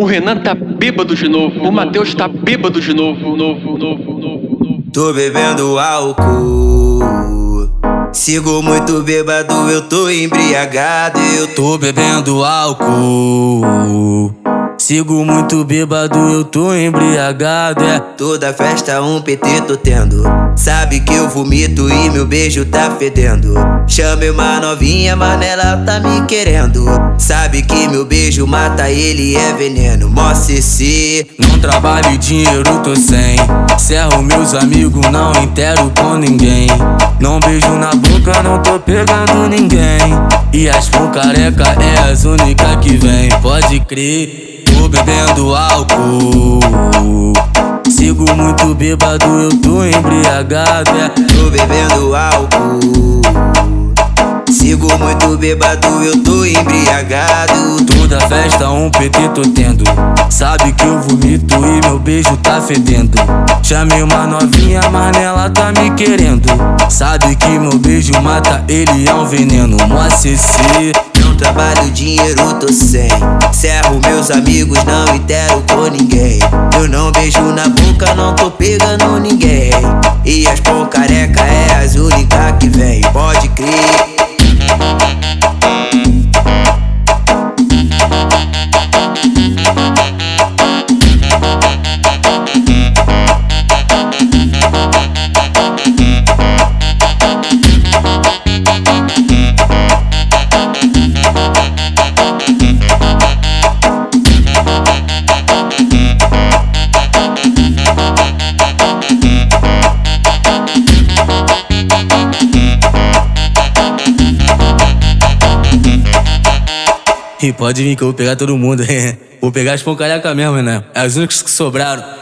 O Renan tá bêbado de novo. O Matheus tá bêbado de novo. Novo, novo, novo, novo. Tô bebendo álcool. Sigo muito bêbado, eu tô embriagado. Eu tô bebendo álcool. Sigo muito bêbado, eu tô embriagado. É toda festa um PT tô tendo. Sabe que eu vomito e meu beijo tá fedendo. Chame uma novinha, mas ela tá me querendo. Sabe que meu beijo mata ele, é veneno. Mó CC. Não trabalho dinheiro tô sem. Cerro meus amigos, não entero com ninguém. Não beijo na boca, não tô pegando ninguém. E as pão careca é as únicas que vem, pode crer. Bebendo álcool. Sigo muito bêbado, eu tô embriagado. É. Tô bebendo álcool. Sigo muito bêbado, eu tô embriagado. Toda festa um PT tô tendo. Sabe que eu vomito e meu beijo tá fedendo. Chamei uma novinha, mas nela tá me querendo. Sabe que meu beijo mata, ele é um veneno. Mó CC. Trabalho, dinheiro tô sem. Cerro meus amigos, não entero com ninguém. Eu não beijo na boca, não E pode vir que eu vou pegar todo mundo. vou pegar as careca mesmo, né? As únicas que sobraram.